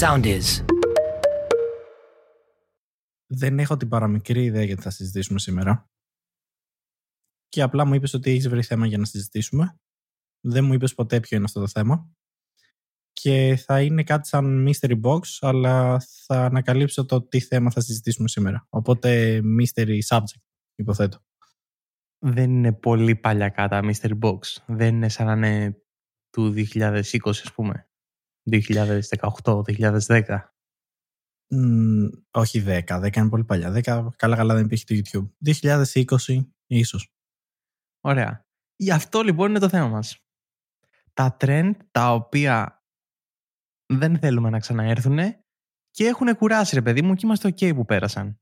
sound is. Δεν έχω την παραμικρή ιδέα γιατί θα συζητήσουμε σήμερα. Και απλά μου είπες ότι έχεις βρει θέμα για να συζητήσουμε. Δεν μου είπες ποτέ ποιο είναι αυτό το θέμα. Και θα είναι κάτι σαν mystery box, αλλά θα ανακαλύψω το τι θέμα θα συζητήσουμε σήμερα. Οπότε mystery subject, υποθέτω. Δεν είναι πολύ παλιά κατά mystery box. Δεν είναι σαν να είναι του 2020 ας πούμε. 2018, 2010. Μ, όχι 10, 10 είναι πολύ παλιά. 10 καλά καλά δεν υπήρχε το YouTube. 2020 ίσως. Ωραία. Γι' αυτό λοιπόν είναι το θέμα μας. Τα trend τα οποία δεν θέλουμε να ξαναέρθουν και έχουν κουράσει ρε παιδί μου και είμαστε ok που πέρασαν.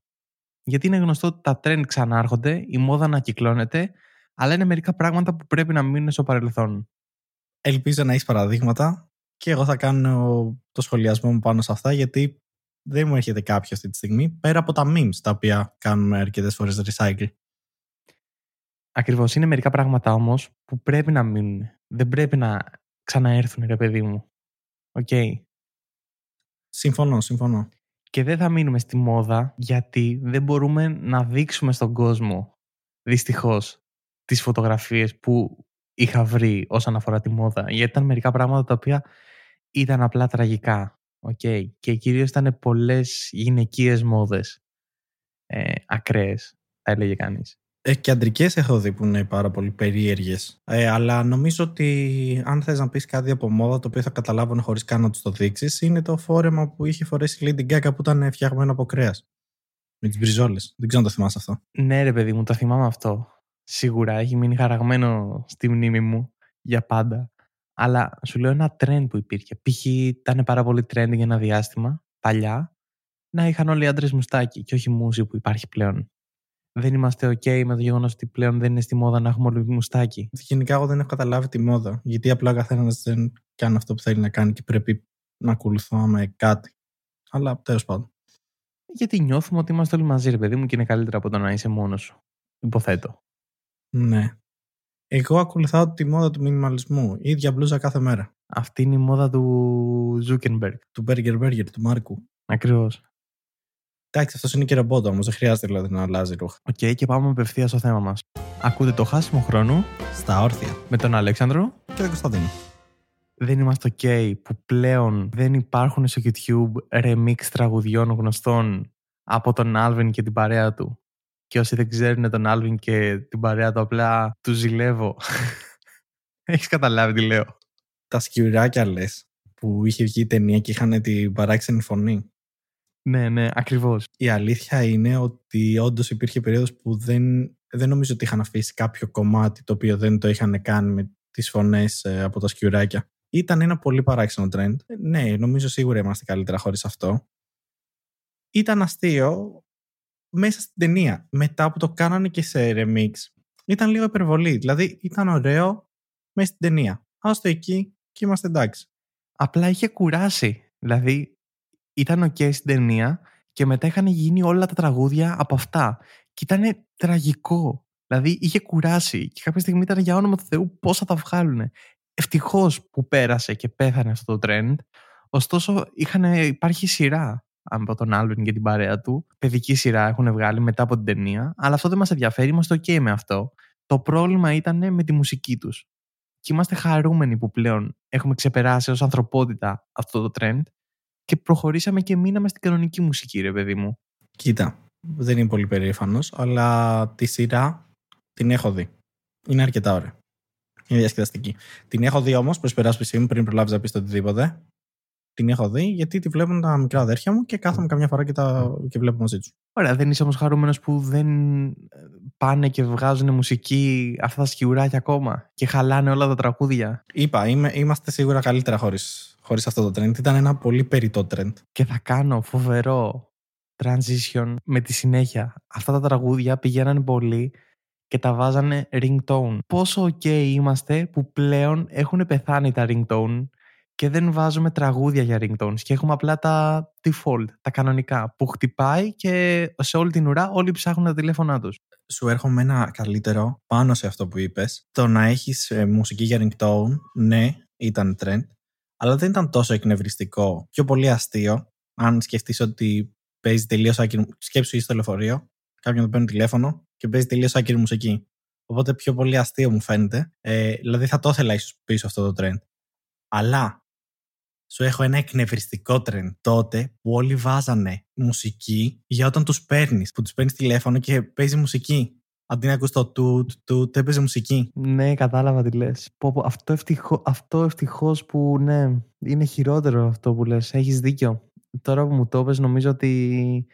Γιατί είναι γνωστό ότι τα trend ξανάρχονται, η μόδα ανακυκλώνεται, αλλά είναι μερικά πράγματα που πρέπει να μείνουν στο παρελθόν. Ελπίζω να έχεις παραδείγματα και εγώ θα κάνω το σχολιασμό μου πάνω σε αυτά γιατί δεν μου έρχεται κάποιο αυτή τη στιγμή πέρα από τα memes τα οποία κάνουμε αρκετές φορές recycle. Ακριβώς. Είναι μερικά πράγματα όμως που πρέπει να μείνουν. Δεν πρέπει να ξαναέρθουν, ρε παιδί μου. Οκ. Συμφωνώ, συμφωνώ. Και δεν θα μείνουμε στη μόδα γιατί δεν μπορούμε να δείξουμε στον κόσμο δυστυχώς τις φωτογραφίες που είχα βρει όσον αφορά τη μόδα. Γιατί ήταν μερικά πράγματα τα οποία ήταν απλά τραγικά. Okay. Και κυρίως ήταν πολλές γυναικείες μόδες. Ε, ακραίες, θα έλεγε κανείς. Ε, και αντρικέ έχω δει που είναι πάρα πολύ περίεργες. Ε, αλλά νομίζω ότι αν θες να πεις κάτι από μόδα το οποίο θα καταλάβουν χωρίς καν να τους το δείξεις, είναι το φόρεμα που είχε φορέσει η Lady Gaga που ήταν φτιαγμένο από κρέας. Με τις μπριζόλες. Δεν ξέρω αν το θυμάσαι αυτό. Ναι, ρε παιδί μου, το θυμάμαι αυτό. Σίγουρα έχει μείνει χαραγμένο στη μνήμη μου για πάντα. Αλλά σου λέω ένα trend που υπήρχε. Π.χ. ήταν πάρα πολύ trend για ένα διάστημα, παλιά, να είχαν όλοι οι άντρες μουστάκι και όχι μουσι που υπάρχει πλέον δεν είμαστε OK με το γεγονός ότι πλέον δεν είναι στη μόδα να έχουμε όλοι μουστάκι. Γενικά, εγώ δεν έχω καταλάβει τη μόδα. Γιατί απλά ο καθένας δεν κάνει αυτό που θέλει να κάνει και πρέπει να ακολουθούμε κάτι. Αλλά τέλος πάντων. Γιατί νιώθουμε ότι είμαστε όλοι μαζί, ρε παιδί μου, και είναι καλύτερα από το να είσαι μόνος σου. Υποθέτω. Ναι. Εγώ ακολουθάω τη μόδα του μινιμαλισμού. Η ίδια μπλούζα κάθε μέρα. Αυτή είναι η μόδα του Ζούκενμπεργκ. Του Burger Burger, του Μάρκου. Ακριβώς. Εντάξει, αυτός είναι και ρομπότ όμως, δεν χρειάζεται δηλαδή να αλλάζει ρούχα. OK, okay, και πάμε απευθείας στο θέμα μας. Ακούτε το χάσιμο χρόνο. Στα όρθια. Με τον Αλέξανδρο. Και τον Κωνσταντίνο. Δεν είμαστε OK που πλέον δεν υπάρχουν στο YouTube remix τραγουδιών γνωστών από τον Άλβιν και την παρέα του. Και όσοι δεν ξέρουν τον Άλβιν και την παρέα του, απλά του ζηλεύω. Έχεις καταλάβει τι λέω. Τα σκιουράκια λες που είχε βγει η ταινία και είχαν την παράξενη φωνή. Ναι, ναι, ακριβώς. Η αλήθεια είναι ότι όντως υπήρχε περίοδος που δεν, δεν νομίζω ότι είχαν αφήσει κάποιο κομμάτι το οποίο δεν το είχαν κάνει με τις φωνές ε, από τα σκιουράκια. Ήταν ένα πολύ παράξενο trend. Ναι, νομίζω σίγουρα είμαστε καλύτερα χωρίς αυτό. Ήταν αστείο μέσα στην ταινία. Μετά που το κάνανε και σε remix, ήταν λίγο υπερβολή. Δηλαδή ήταν ωραίο μέσα στην ταινία. Άστο εκεί και είμαστε εντάξει. Απλά είχε κουράσει. Δηλαδή ήταν OK okay στην ταινία και μετά είχαν γίνει όλα τα τραγούδια από αυτά. Και ήταν τραγικό. Δηλαδή είχε κουράσει και κάποια στιγμή ήταν για όνομα του Θεού πώς θα τα βγάλουν. Ευτυχώς που πέρασε και πέθανε αυτό το trend. Ωστόσο, είχαν, υπάρχει σειρά από τον Άλβιν και την παρέα του. Παιδική σειρά έχουν βγάλει μετά από την ταινία. Αλλά αυτό δεν μας ενδιαφέρει, είμαστε OK με αυτό. Το πρόβλημα ήταν με τη μουσική τους. Και είμαστε χαρούμενοι που πλέον έχουμε ξεπεράσει ως ανθρωπότητα αυτό το trend και προχωρήσαμε και μείναμε στην κανονική μουσική, ρε παιδί μου. Κοίτα, δεν είμαι πολύ περήφανος, αλλά τη σειρά την έχω δει. Είναι αρκετά ωραία. Είναι διασκεδαστική. Την έχω δει όμως προς περάσπιση μου πριν προλάβεις να πεις το οτιδήποτε. Την έχω δει γιατί τη βλέπουν τα μικρά αδέρφια μου και κάθομαι καμιά φορά και, τα... και βλέπω μαζί τους. Ωραία, δεν είσαι όμως χαρούμενος που δεν πάνε και βγάζουν μουσική αυτά τα σκιουράκια ακόμα και χαλάνε όλα τα τραγούδια; Είπα, είμαι, είμαστε σίγουρα καλύτερα χωρίς χωρίς αυτό το trend. Ήταν ένα πολύ περιττό trend. Και θα κάνω φοβερό transition με τη συνέχεια. Αυτά τα τραγούδια πηγαίνανε πολύ και τα βάζανε ringtone. Πόσο ok είμαστε που πλέον έχουν πεθάνει τα ringtone; Και δεν βάζουμε τραγούδια για ringtones και έχουμε απλά τα default, τα κανονικά που χτυπάει και σε όλη την ουρά όλοι ψάχνουν τα τηλέφωνά τους. Σου έρχομαι ένα καλύτερο πάνω σε αυτό που είπες. Το να έχεις ε, μουσική για ringtone, ναι, ήταν trend Αλλά δεν ήταν τόσο εκνευριστικό. Πιο πολύ αστείο. Αν σκεφτείς ότι παίζει τελείως άκυρη. Σκέψου στο λεωφορείο, κάποιον το παίρνει τηλέφωνο και παίζει τελείως άκυρη μουσική. Οπότε πιο πολύ αστείο μου φαίνεται. Ε, δηλαδή θα το ήθελα ίσως πίσω αυτό το trend. Αλλά σου έχω ένα εκνευριστικό trend τότε που όλοι βάζανε μουσική για όταν τους παίρνεις. Που τους παίρνεις τηλέφωνο και παίζει μουσική. Αντί να ακούς το τουτ, τουτ, έπαιζε μουσική. Ναι, κατάλαβα τι λες. Αυτό, ευτυχώ, αυτό ευτυχώς που ναι, είναι χειρότερο αυτό που λες. Έχεις δίκιο. Τώρα που μου το πες νομίζω ότι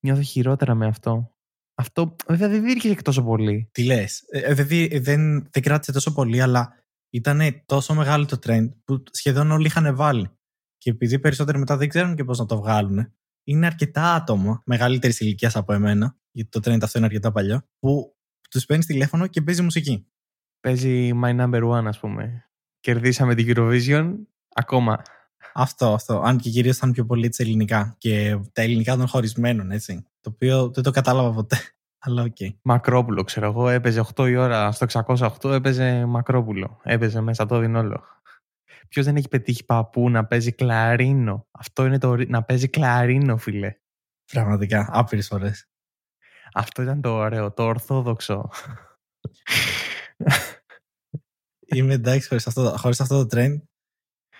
νιώθω χειρότερα με αυτό. Αυτό βέβαια δεν δίρκησε τόσο πολύ. Τι λες. Ε, ε, δηλαδή δεν, δεν κράτησε τόσο πολύ, αλλά ήταν τόσο μεγάλο το trend που σχεδόν όλοι είχαν βάλει. Και επειδή περισσότεροι μετά δεν ξέρουν και πώς να το βγάλουν, είναι αρκετά άτομα μεγαλύτερης ηλικίας από εμένα, γιατί το trend αυτό είναι αρκετά παλιό, που τους παίρνει τηλέφωνο και παίζει μουσική. Παίζει My Number One, ας πούμε. Κερδίσαμε την Eurovision ακόμα. Αυτό, αυτό. Αν και κυρίως ήταν πιο πολύ τη ελληνικά. Και τα ελληνικά των χωρισμένων, έτσι. Το οποίο δεν το κατάλαβα ποτέ. Αλλά οκ. Okay. Μακρόπουλο, ξέρω εγώ. Έπαιζε 8 η ώρα στο 608, έπαιζε Μακρόπουλο. Έπαιζε μέσα το δινόλο. Ποιος δεν έχει πετύχει παππού να παίζει κλαρίνο; Αυτό είναι το να παίζει κλαρίνο, φίλε. Πραγματικά, άπειρες φορές. Αυτό ήταν το ωραίο, το ορθόδοξο. Είμαι εντάξει χωρίς αυτό, χωρίς αυτό το trend.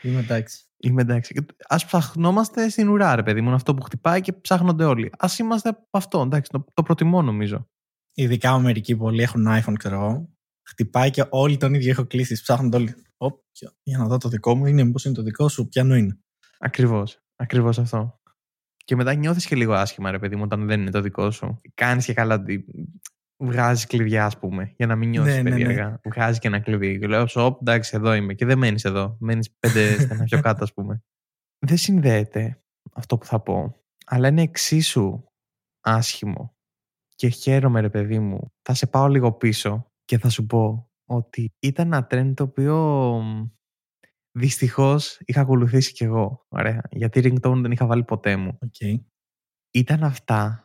Είμαι εντάξει. Είμαι εντάξει. Α ψαχνόμαστε στην ουρά, ρε παιδί μου, αυτό που χτυπάει και ψάχνονται όλοι. Α είμαστε από αυτό, εντάξει. Το, το προτιμώ, νομίζω. Ειδικά μερικοί πολλοί έχουν iPhone, ξέρω εγώ. Χτυπάει και όλοι τον ίδιο έχω κλείσει. Ψάχνονται όλοι. Οπ, για να δω το δικό μου είναι, μήπως είναι το δικό σου, πιανού είναι. Ακριβώς. Ακριβώς αυτό. Και μετά νιώθεις και λίγο άσχημα, ρε παιδί μου, όταν δεν είναι το δικό σου. Κάνεις και καλά ότι βγάζει κλειδιά, ας πούμε, για να μην νιώσεις ναι, περίεργα. Ναι, ναι. Βγάζει και ένα κλειδί. Και λέω, Σοπ, εντάξει, εδώ είμαι. Και δεν μένεις εδώ. Μένεις πέντε στενά πιο κάτω, ας πούμε. Δεν συνδέεται αυτό που θα πω, αλλά είναι εξίσου άσχημο. Και χαίρομαι, ρε παιδί μου. Θα σε πάω λίγο πίσω και θα σου πω ότι ήταν ένα trend το οποίο Δυστυχώς είχα ακολουθήσει κι εγώ. Ωραία. Γιατί ringtone δεν είχα βάλει ποτέ μου. Okay. Ήταν αυτά.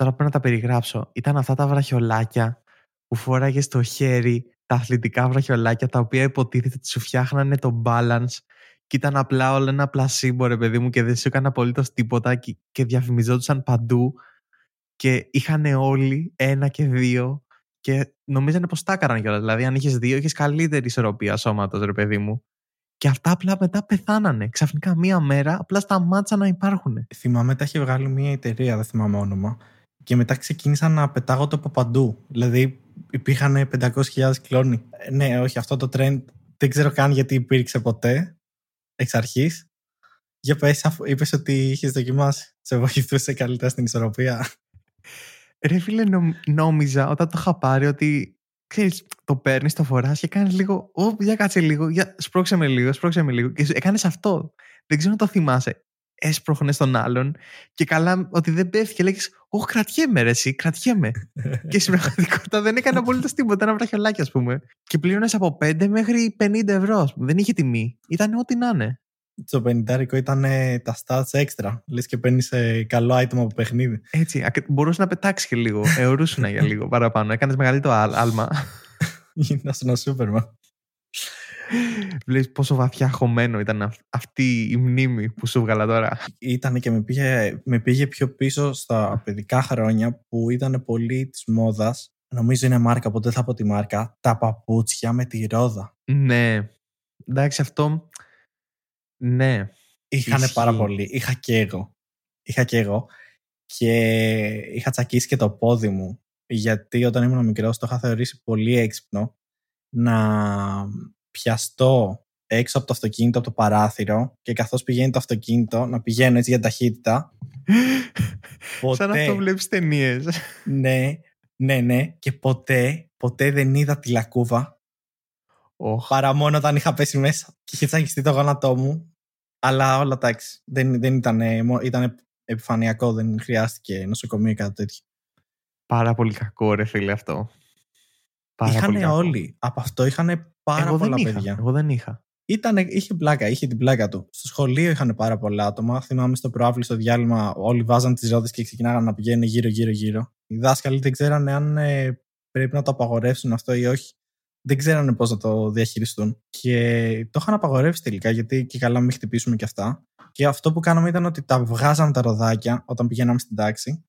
Τώρα πρέπει να τα περιγράψω. Ήταν αυτά τα βραχιολάκια που φόραγε στο χέρι, τα αθλητικά βραχιολάκια τα οποία υποτίθεται ότι σου φτιάχνανε το balance και ήταν απλά όλα ένα πλασίμπο ρε παιδί μου και δεν σου έκανε απολύτως τίποτα και, και διαφημιζόντουσαν παντού και είχαν όλοι ένα και δύο και νομίζανε πως τα έκαναν κιόλας. Δηλαδή, αν είχες δύο, είχες καλύτερη ισορροπία σώματος, ρε παιδί μου. Και αυτά απλά μετά πεθάνανε. Ξαφνικά μία μέρα απλά σταμάτησαν να υπάρχουν. Θυμάμαι τα είχε βγάλει μία εταιρεία, δεν θυμάμαι όνομα. Και μετά ξεκίνησαν να πετάγονται από παντού. Δηλαδή υπήρχαν 500.000 κλόνοι. Ε, ναι, όχι, αυτό το trend δεν ξέρω καν γιατί υπήρξε ποτέ εξ αρχής. Για πες, αφού είπες ότι είχες δοκιμάσει. Σε βοηθούσε καλύτερα στην ισορροπία. Ρε φίλε, νόμιζα όταν το είχα πάρει ότι ξέρεις, το παίρνεις, το φοράς και κάνεις λίγο. Ω, για κάτσε λίγο, για, σπρώξε με λίγο, σπρώξε με λίγο. Και έκανες αυτό. Δεν ξέρω αν το θυμάσαι. Έσπροχνε τον άλλον και καλά ότι δεν πέφτει και λέγεις Ωχ, κρατιέμαι, ρε, εσύ, κρατιέμαι. και στην πραγματικότητα δεν έκανε απολύτως τίποτα. Ένα βραχιολάκι, ας πούμε. Και πλήρωνες από 5 μέχρι 50 ευρώ. Δεν είχε τιμή. Ήταν ό,τι να είναι. Το 50 ήταν τα stats extra. Λες και παίρνεις ε, καλό item από παιχνίδι. Έτσι. Μπορούσες να πετάξεις και λίγο. Εωρούσουν για λίγο παραπάνω. Έκανες μεγαλύτερο άλμα. Γίνα ένα Σούπερμαν. Βλέπεις πόσο βαθιά χωμένο ήταν αυτή η μνήμη που σου βγάλα τώρα. Ήταν και με πήγε, με πήγε πιο πίσω στα παιδικά χρόνια που ήταν πολύ της μόδας. Νομίζω είναι μάρκα, ποτέ θα πω τη μάρκα. Τα παπούτσια με τη ρόδα. Ναι. Εντάξει, αυτό ναι. Είχανε πάρα πολύ. Είχα και εγώ. Είχα και εγώ. Και είχα τσακίσει και το πόδι μου. Γιατί όταν ήμουν μικρός το είχα θεωρήσει πολύ έξυπνο να πιαστώ έξω από το αυτοκίνητο, από το παράθυρο και καθώς πηγαίνει το αυτοκίνητο να πηγαίνω έτσι για ταχύτητα. ποτέ... Σαν αυτό βλέπεις ταινίες. ναι, ναι, ναι. Και ποτέ, ποτέ δεν είδα τη λακκούβα Oh. Παρά μόνο όταν είχα πέσει μέσα και είχε τσακιστεί το γόνατό μου. Αλλά όλα εντάξει. Δεν, δεν ήταν, ήταν επιφανειακό, δεν χρειάστηκε νοσοκομείο ή κάτι τέτοιο. Πάρα πολύ κακό, ρε φίλε, αυτό. είχαν όλοι. Από αυτό είχαν πάρα Εγώ πολλά παιδιά. Εγώ δεν είχα. Ήτανε, είχε πλάκα, είχε την πλάκα του. Στο σχολείο είχαν πάρα πολλά άτομα. Θυμάμαι στο προάβλη, στο διάλειμμα, όλοι βάζαν τις ρόδες και ξεκινάγαν να πηγαίνουν γύρω-γύρω-γύρω. Οι δάσκαλοι δεν ξέρανε αν ε, πρέπει να το απαγορεύσουν αυτό ή όχι. δεν ξέρανε πώς να το διαχειριστούν. Και το είχαν απαγορεύσει τελικά, γιατί και καλά μην χτυπήσουμε και αυτά. Και αυτό που κάναμε ήταν ότι τα βγάζαμε τα ροδάκια όταν πηγαίναμε στην τάξη,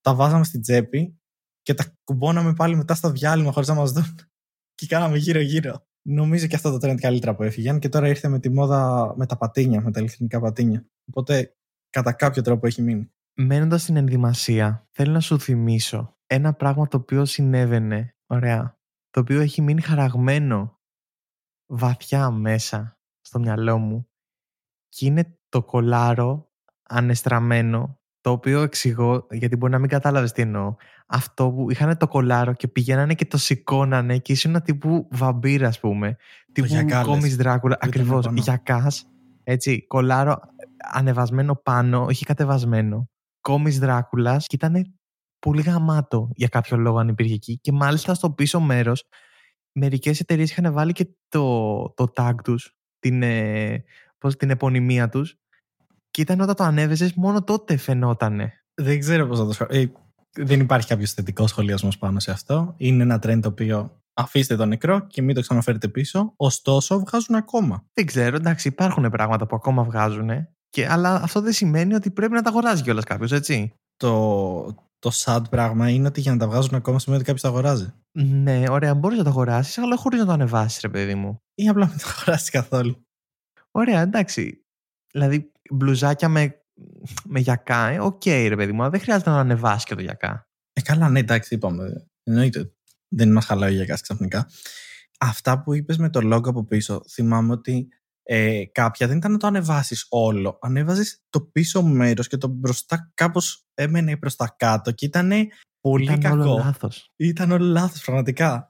τα βάζαμε στην τσέπη και τα κουμπώναμε πάλι μετά στο διάλειμμα χωρίς να μας δουν. Και κάναμε γύρω-γύρω. Νομίζω και αυτό το trend καλύτερα που έφυγαν και τώρα ήρθε με τη μόδα με τα πατίνια, με τα ηλεκτρονικά πατίνια. Οπότε κατά κάποιο τρόπο έχει μείνει. Μένοντας στην ενδυμασία, θέλω να σου θυμίσω ένα πράγμα το οποίο συνέβαινε, ωραία, το οποίο έχει μείνει χαραγμένο βαθιά μέσα στο μυαλό μου και είναι το κολάρο ανεστραμμένο το οποίο εξηγώ, γιατί μπορεί να μην κατάλαβες τι εννοώ. Αυτό που είχαν το κολάρο και πηγαίνανε και το σηκώνανε και ήσουν τύπου βαμπύρα, ας πούμε. Τύπου κόμις Δράκουλα. Ακριβώς. Γιακάς. Έτσι. Κολάρο ανεβασμένο πάνω, όχι κατεβασμένο. Κόμις Δράκουλας και ήταν πολύ γαμάτο για κάποιο λόγο αν υπήρχε εκεί. Και μάλιστα στο πίσω μέρος, μερικές εταιρείες είχαν βάλει και το, το tag τους, την, ε, την επωνυμία τους και ήταν όταν το ανέβεζε, μόνο τότε φαινότανε. Δεν ξέρω πώς θα το σχολιάσω. Ε, δεν υπάρχει κάποιος θετικός σχολιασμός πάνω σε αυτό. Είναι ένα trend το οποίο αφήστε το νεκρό και μην το ξαναφέρετε πίσω. Ωστόσο, βγάζουν ακόμα. Δεν ξέρω, εντάξει, υπάρχουν πράγματα που ακόμα βγάζουν. Και, αλλά αυτό δεν σημαίνει ότι πρέπει να τα αγοράζει κιόλας κάποιος, έτσι. Το, το sad πράγμα είναι ότι για να τα βγάζουν ακόμα σημαίνει ότι κάποιος τα αγοράζει. Ναι, ωραία, μπορείς να το αγοράσεις, αλλά χωρίς να το ανεβάσεις, ρε παιδί μου. Ή απλά μην το αγοράσεις καθόλου. Ωραία, εντάξει. Δηλαδή, μπλουζάκια με, με γιακά, ε, OK, okay, ρε παιδί μου, δεν χρειάζεται να ανεβάσει και το γιακά. Ε, καλά, ναι, εντάξει, είπαμε. Εννοείται. Δεν μας χαλάει ο γιακάς ξαφνικά. Αυτά που είπες με το logo από πίσω, θυμάμαι ότι ε, κάποια δεν ήταν να το ανεβάσεις όλο. Ανέβαζες το πίσω μέρος και το μπροστά κάπως έμενε προς τα κάτω και ήταν πολύ ήταν κακό. Όλο λάθος. Ήταν όλο λάθος, πραγματικά.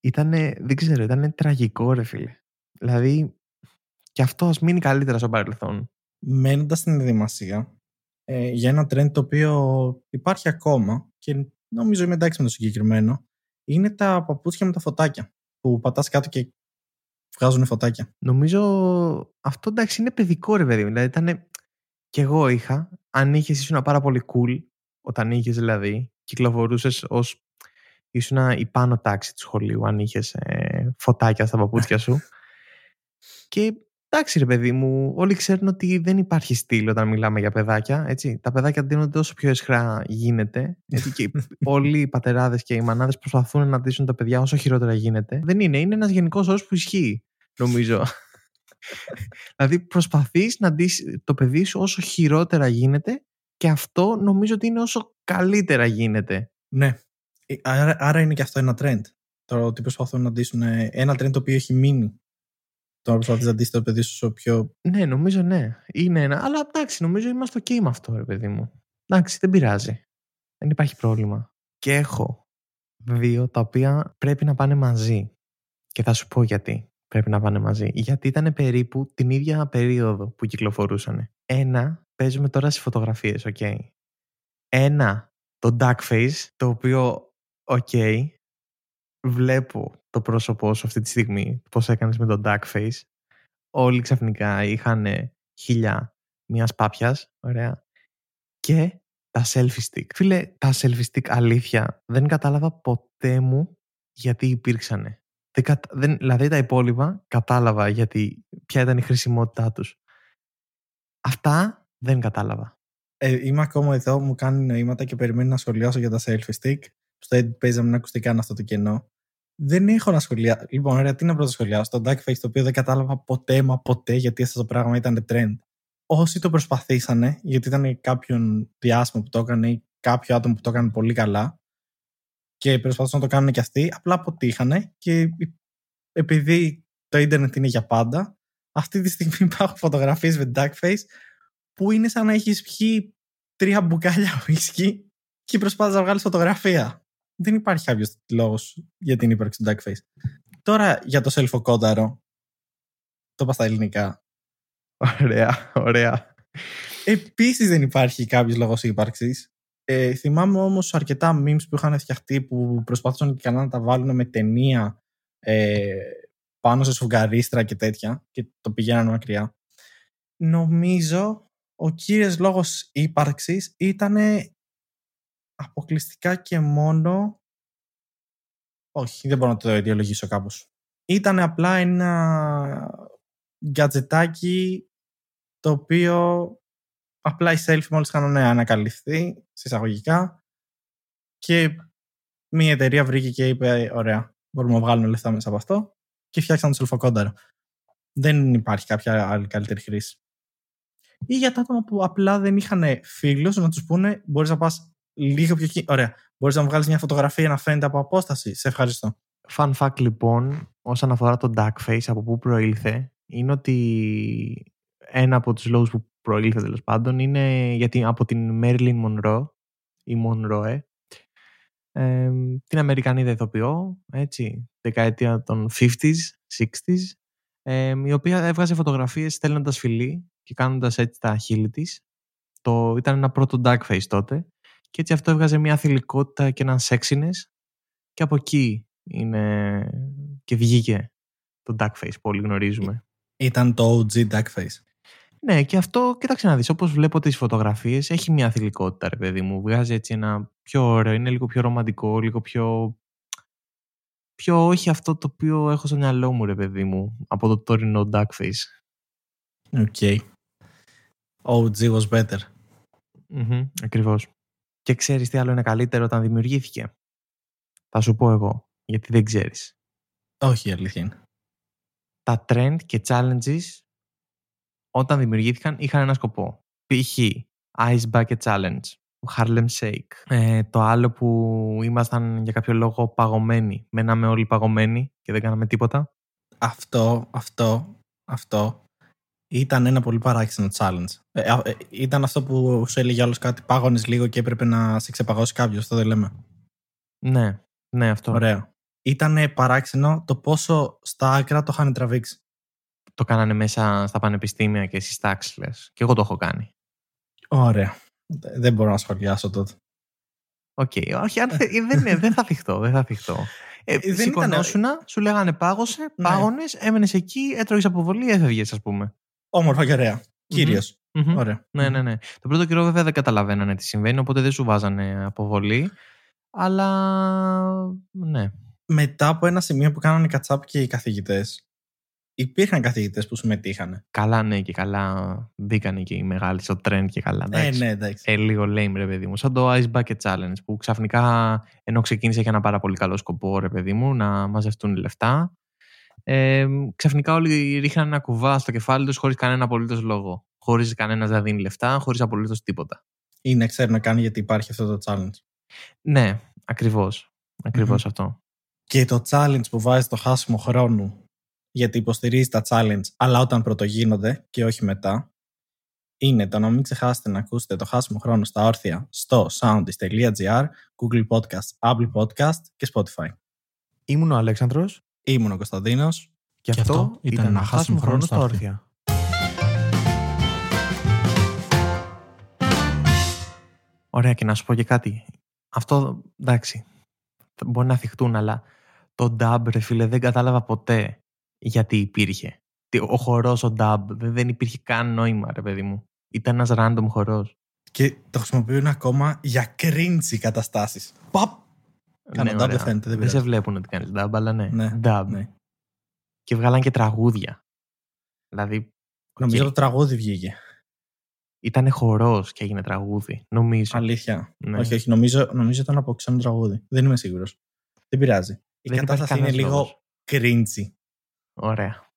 Ήτανε, δεν ξέρω, ήταν τραγικό, ρε φίλε. Δηλαδή, και αυτό ας μείνει καλύτερα στο παρελθόν. Μένοντας στην ενδυμασία, ε, για ένα trend το οποίο υπάρχει ακόμα και νομίζω είμαι εντάξει με το συγκεκριμένο, είναι τα παπούτσια με τα φωτάκια. Που πατάς κάτω και βγάζουν φωτάκια. Νομίζω αυτό εντάξει είναι παιδικό ρε παιδί. Δηλαδή ήταν. Κι εγώ είχα. Αν είχες ήσουν πάρα πολύ cool, όταν είχες δηλαδή, κυκλοφορούσες ως. ήσουν η πάνω τάξη του σχολείου, αν είχες ε, φωτάκια στα παπούτσια σου. και Εντάξει, ρε παιδί μου, όλοι ξέρουν ότι δεν υπάρχει στυλ όταν μιλάμε για παιδάκια. Έτσι. Τα παιδάκια δίνονται όσο πιο εσχρά γίνεται. Έτσι, και όλοι οι πατεράδες και οι μανάδες προσπαθούν να ντύσουν τα παιδιά όσο χειρότερα γίνεται. Δεν είναι. Είναι ένας γενικός όρος που ισχύει, νομίζω. δηλαδή, προσπαθείς να ντύσεις το παιδί σου όσο χειρότερα γίνεται και αυτό νομίζω ότι είναι όσο καλύτερα γίνεται. Ναι. Ε, άρα, άρα είναι και αυτό ένα trend. Το ότι προσπαθούν να ντύσουν ένα trend το οποίο έχει μείνει το να προσπαθεί να δει το παιδί σου πιο. Ναι, νομίζω ναι. Είναι ένα. Αλλά εντάξει, νομίζω είμαστε OK με αυτό, ρε παιδί μου. Εντάξει, δεν πειράζει. Δεν υπάρχει πρόβλημα. Και έχω δύο τα οποία πρέπει να πάνε μαζί. Και θα σου πω γιατί πρέπει να πάνε μαζί. Γιατί ήταν περίπου την ίδια περίοδο που κυκλοφορούσαν. Ένα, παίζουμε τώρα στι φωτογραφίες, OK. Ένα, το duck face, το οποίο, OK, βλέπω το πρόσωπό σου αυτή τη στιγμή, πώς έκανες με τον duck face. Όλοι ξαφνικά είχαν χίλια μιας πάπιας, ωραία. Και τα selfie stick. Φίλε, τα selfie stick αλήθεια δεν κατάλαβα ποτέ μου γιατί υπήρξανε. Δεν, δεν, δηλαδή τα υπόλοιπα κατάλαβα γιατί ποια ήταν η χρησιμότητά τους. Αυτά δεν κατάλαβα. Ε, είμαι ακόμα εδώ, μου κάνει νοήματα και περιμένω να σχολιάσω για τα selfie stick. Στο edit παίζαμε να ακουστεί καν αυτό το κενό. Δεν έχω να σχολιάσω. Λοιπόν, ωραία, τι να πρώτο σχολιάσω. Το Duckface το οποίο δεν κατάλαβα ποτέ μα ποτέ γιατί αυτό το πράγμα ήταν trend. Όσοι το προσπαθήσανε, γιατί ήταν κάποιον διάσημο που το έκανε ή κάποιο άτομο που το έκανε πολύ καλά και προσπαθούσαν να το κάνουν και αυτοί, απλά αποτύχανε και επειδή το ίντερνετ είναι για πάντα, αυτή τη στιγμή υπάρχουν φωτογραφίες με Duckface που είναι σαν να έχεις πιει τρία μπουκάλια ουίσκι και προσπάθησες να βγάλεις φωτογραφία δεν υπάρχει κάποιο λόγος για την ύπαρξη του Duckface. Τώρα για το self-κόνταρο. Το είπα στα ελληνικά. Ωραία, ωραία. Επίσης δεν υπάρχει κάποιος λόγος ύπαρξης. Ε, θυμάμαι όμως αρκετά memes που είχαν φτιαχτεί που προσπαθούσαν και καλά να τα βάλουν με ταινία ε, πάνω σε σφουγγαρίστρα και τέτοια και το πηγαίνανε μακριά. Νομίζω ο κύριος λόγος ύπαρξης ήταν αποκλειστικά και μόνο Όχι, δεν μπορώ να το ιδεολογήσω κάπως. Ήταν απλά ένα γκατζετάκι το οποίο απλά η selfie μόλις κάνανε ανακαλυφθεί συσσαγωγικά και μια εταιρεία βρήκε και είπε ωραία, μπορούμε να βγάλουμε λεφτά μέσα από αυτό και φτιάξαν το σελφοκόνταρο. Δεν υπάρχει κάποια άλλη καλύτερη χρήση. Ή για τα άτομα που απλά δεν είχαν φίλους να τους πούνε μπορείς να πας λίγο πιο εκεί. Ωραία. Μπορείς να βγάλεις μια φωτογραφία να φαίνεται από απόσταση; Σε ευχαριστώ. Fun fact λοιπόν, όσον αφορά το duckface, από πού προήλθε, είναι ότι ένα από τους λόγους που προήλθε τέλος πάντων είναι γιατί από την Marilyn Monroe ή Monroe ε, την Αμερικανίδα ηθοποιό, έτσι, δεκαετία των 50s, 60s, ε, η οποία έβγαζε φωτογραφίες στέλνοντας φιλί και κάνοντας έτσι τα χείλη της. Το, ήταν ένα πρώτο duckface τότε και έτσι αυτό έβγαζε μια θηλυκότητα και έναν sexiness και από εκεί είναι και βγήκε το duckface που όλοι γνωρίζουμε. Ήταν το OG duckface. Ναι, και αυτό, κοίταξε να δεις, όπως βλέπω τις φωτογραφίες, έχει μια θηλυκότητα, ρε παιδί μου. Βγάζει έτσι ένα πιο ωραίο, είναι λίγο πιο ρομαντικό, λίγο πιο... Πιο όχι αυτό το οποίο έχω στο μυαλό μου, ρε παιδί μου, από το τωρινό duckface. OK. Okay. OG was better. Mm-hmm, ακριβώς. Και ξέρεις τι άλλο είναι καλύτερο όταν δημιουργήθηκε; Θα σου πω εγώ, γιατί δεν ξέρεις. Όχι, η αλήθεια είναι. Τα trend και challenges όταν δημιουργήθηκαν είχαν ένα σκοπό. Π.χ. Ice Bucket Challenge, Harlem Shake. Ε, το άλλο που ήμασταν για κάποιο λόγο παγωμένοι. Μέναμε όλοι παγωμένοι και δεν κάναμε τίποτα. Αυτό, αυτό, αυτό ήταν ένα πολύ παράξενο challenge. Ε, ε, ήταν αυτό που σου έλεγε άλλος κάτι, πάγωνες λίγο και έπρεπε να σε ξεπαγώσει κάποιος. Αυτό δεν λέμε. Ναι, ναι, αυτό. Ωραίο. Ήταν παράξενο το πόσο στα άκρα το είχαν τραβήξει το κάνανε μέσα στα πανεπιστήμια και στις τάξεις λες. Και εγώ το έχω κάνει. Ωραία. Δεν μπορώ να σχολιάσω τότε. OK. Okay. Όχι, αν, δεν, δεν θα θιχτώ. Δεν θα θιχτώ. Ε, ε, σηκωνόσουνα, σου λέγανε πάγωσε, ναι. πάγωνες, έμενες εκεί, έτρωγες αποβολή, έφευγες ας πούμε. Όμορφα και ωραία. Κύριος. Mm-hmm. Ωραία. Ναι, ναι, ναι. Το πρώτο καιρό βέβαια δεν καταλαβαίνανε τι συμβαίνει, οπότε δεν σου βάζανε αποβολή. Αλλά ναι. Μετά από ένα σημείο που κάνανε κατσάπ και οι καθηγητές, υπήρχαν καθηγητές που συμμετείχαν. Καλά, ναι, και καλά μπήκανε και οι μεγάλοι στο trend και καλά. Ε, ναι, εντάξει. Ε, λίγο lame, ρε παιδί μου. Σαν το Ice Bucket Challenge που ξαφνικά ενώ ξεκίνησε για ένα πάρα πολύ καλό σκοπό, ρε παιδί μου, να μαζευτούν λεφτά. Ε, ξαφνικά όλοι ρίχναν ένα κουβά στο κεφάλι τους χωρίς κανένα απολύτως λόγο. Χωρίς κανένας να δίνει λεφτά, χωρίς απολύτως τίποτα. Ή να ξέρει να κάνει γιατί υπάρχει αυτό το challenge. Ναι, ακριβώς. Ακριβώς αυτό. Και το challenge που βάζει το χάσιμο χρόνου γιατί υποστηρίζει τα challenge, αλλά όταν πρωτογίνονται και όχι μετά, είναι το να μην ξεχάσετε να ακούσετε το χάσιμο χρόνο στα όρθια στο soundist.gr, Google Podcast, Apple Podcast και Spotify. Ήμουν ο Αλέξανδρος. Ήμουν ο Κωνσταντίνος. Και, και αυτό ήταν ένα χάσιμο χρόνο στα όρθια. Ωραία και να σου πω και κάτι. Αυτό εντάξει, μπορεί να θυχτούν, αλλά το dub ρε φίλε δεν κατάλαβα ποτέ γιατί υπήρχε. Ο χορός, ο dub, δεν υπήρχε καν νόημα, ρε παιδί μου. Ήταν ένας random χορός. Και το χρησιμοποιούν ακόμα για cringy καταστάσεις. Παπ! Κάνω ναι, dub, δεν φαίνεται. Δεν, δεν σε βλέπουν ότι κάνεις dub, αλλά ναι. ναι dub. Ναι. Και βγάλαν και τραγούδια. Δηλαδή. Νομίζω και... το τραγούδι βγήκε. Ήταν χορός και έγινε τραγούδι. Νομίζω. Αλήθεια. Ναι. Όχι, όχι. Νομίζω, νομίζω ήταν από ξένο τραγούδι. Δεν είμαι σίγουρος. Δεν πειράζει. Η κατάσταση είναι λίγο cringy. Ωραία.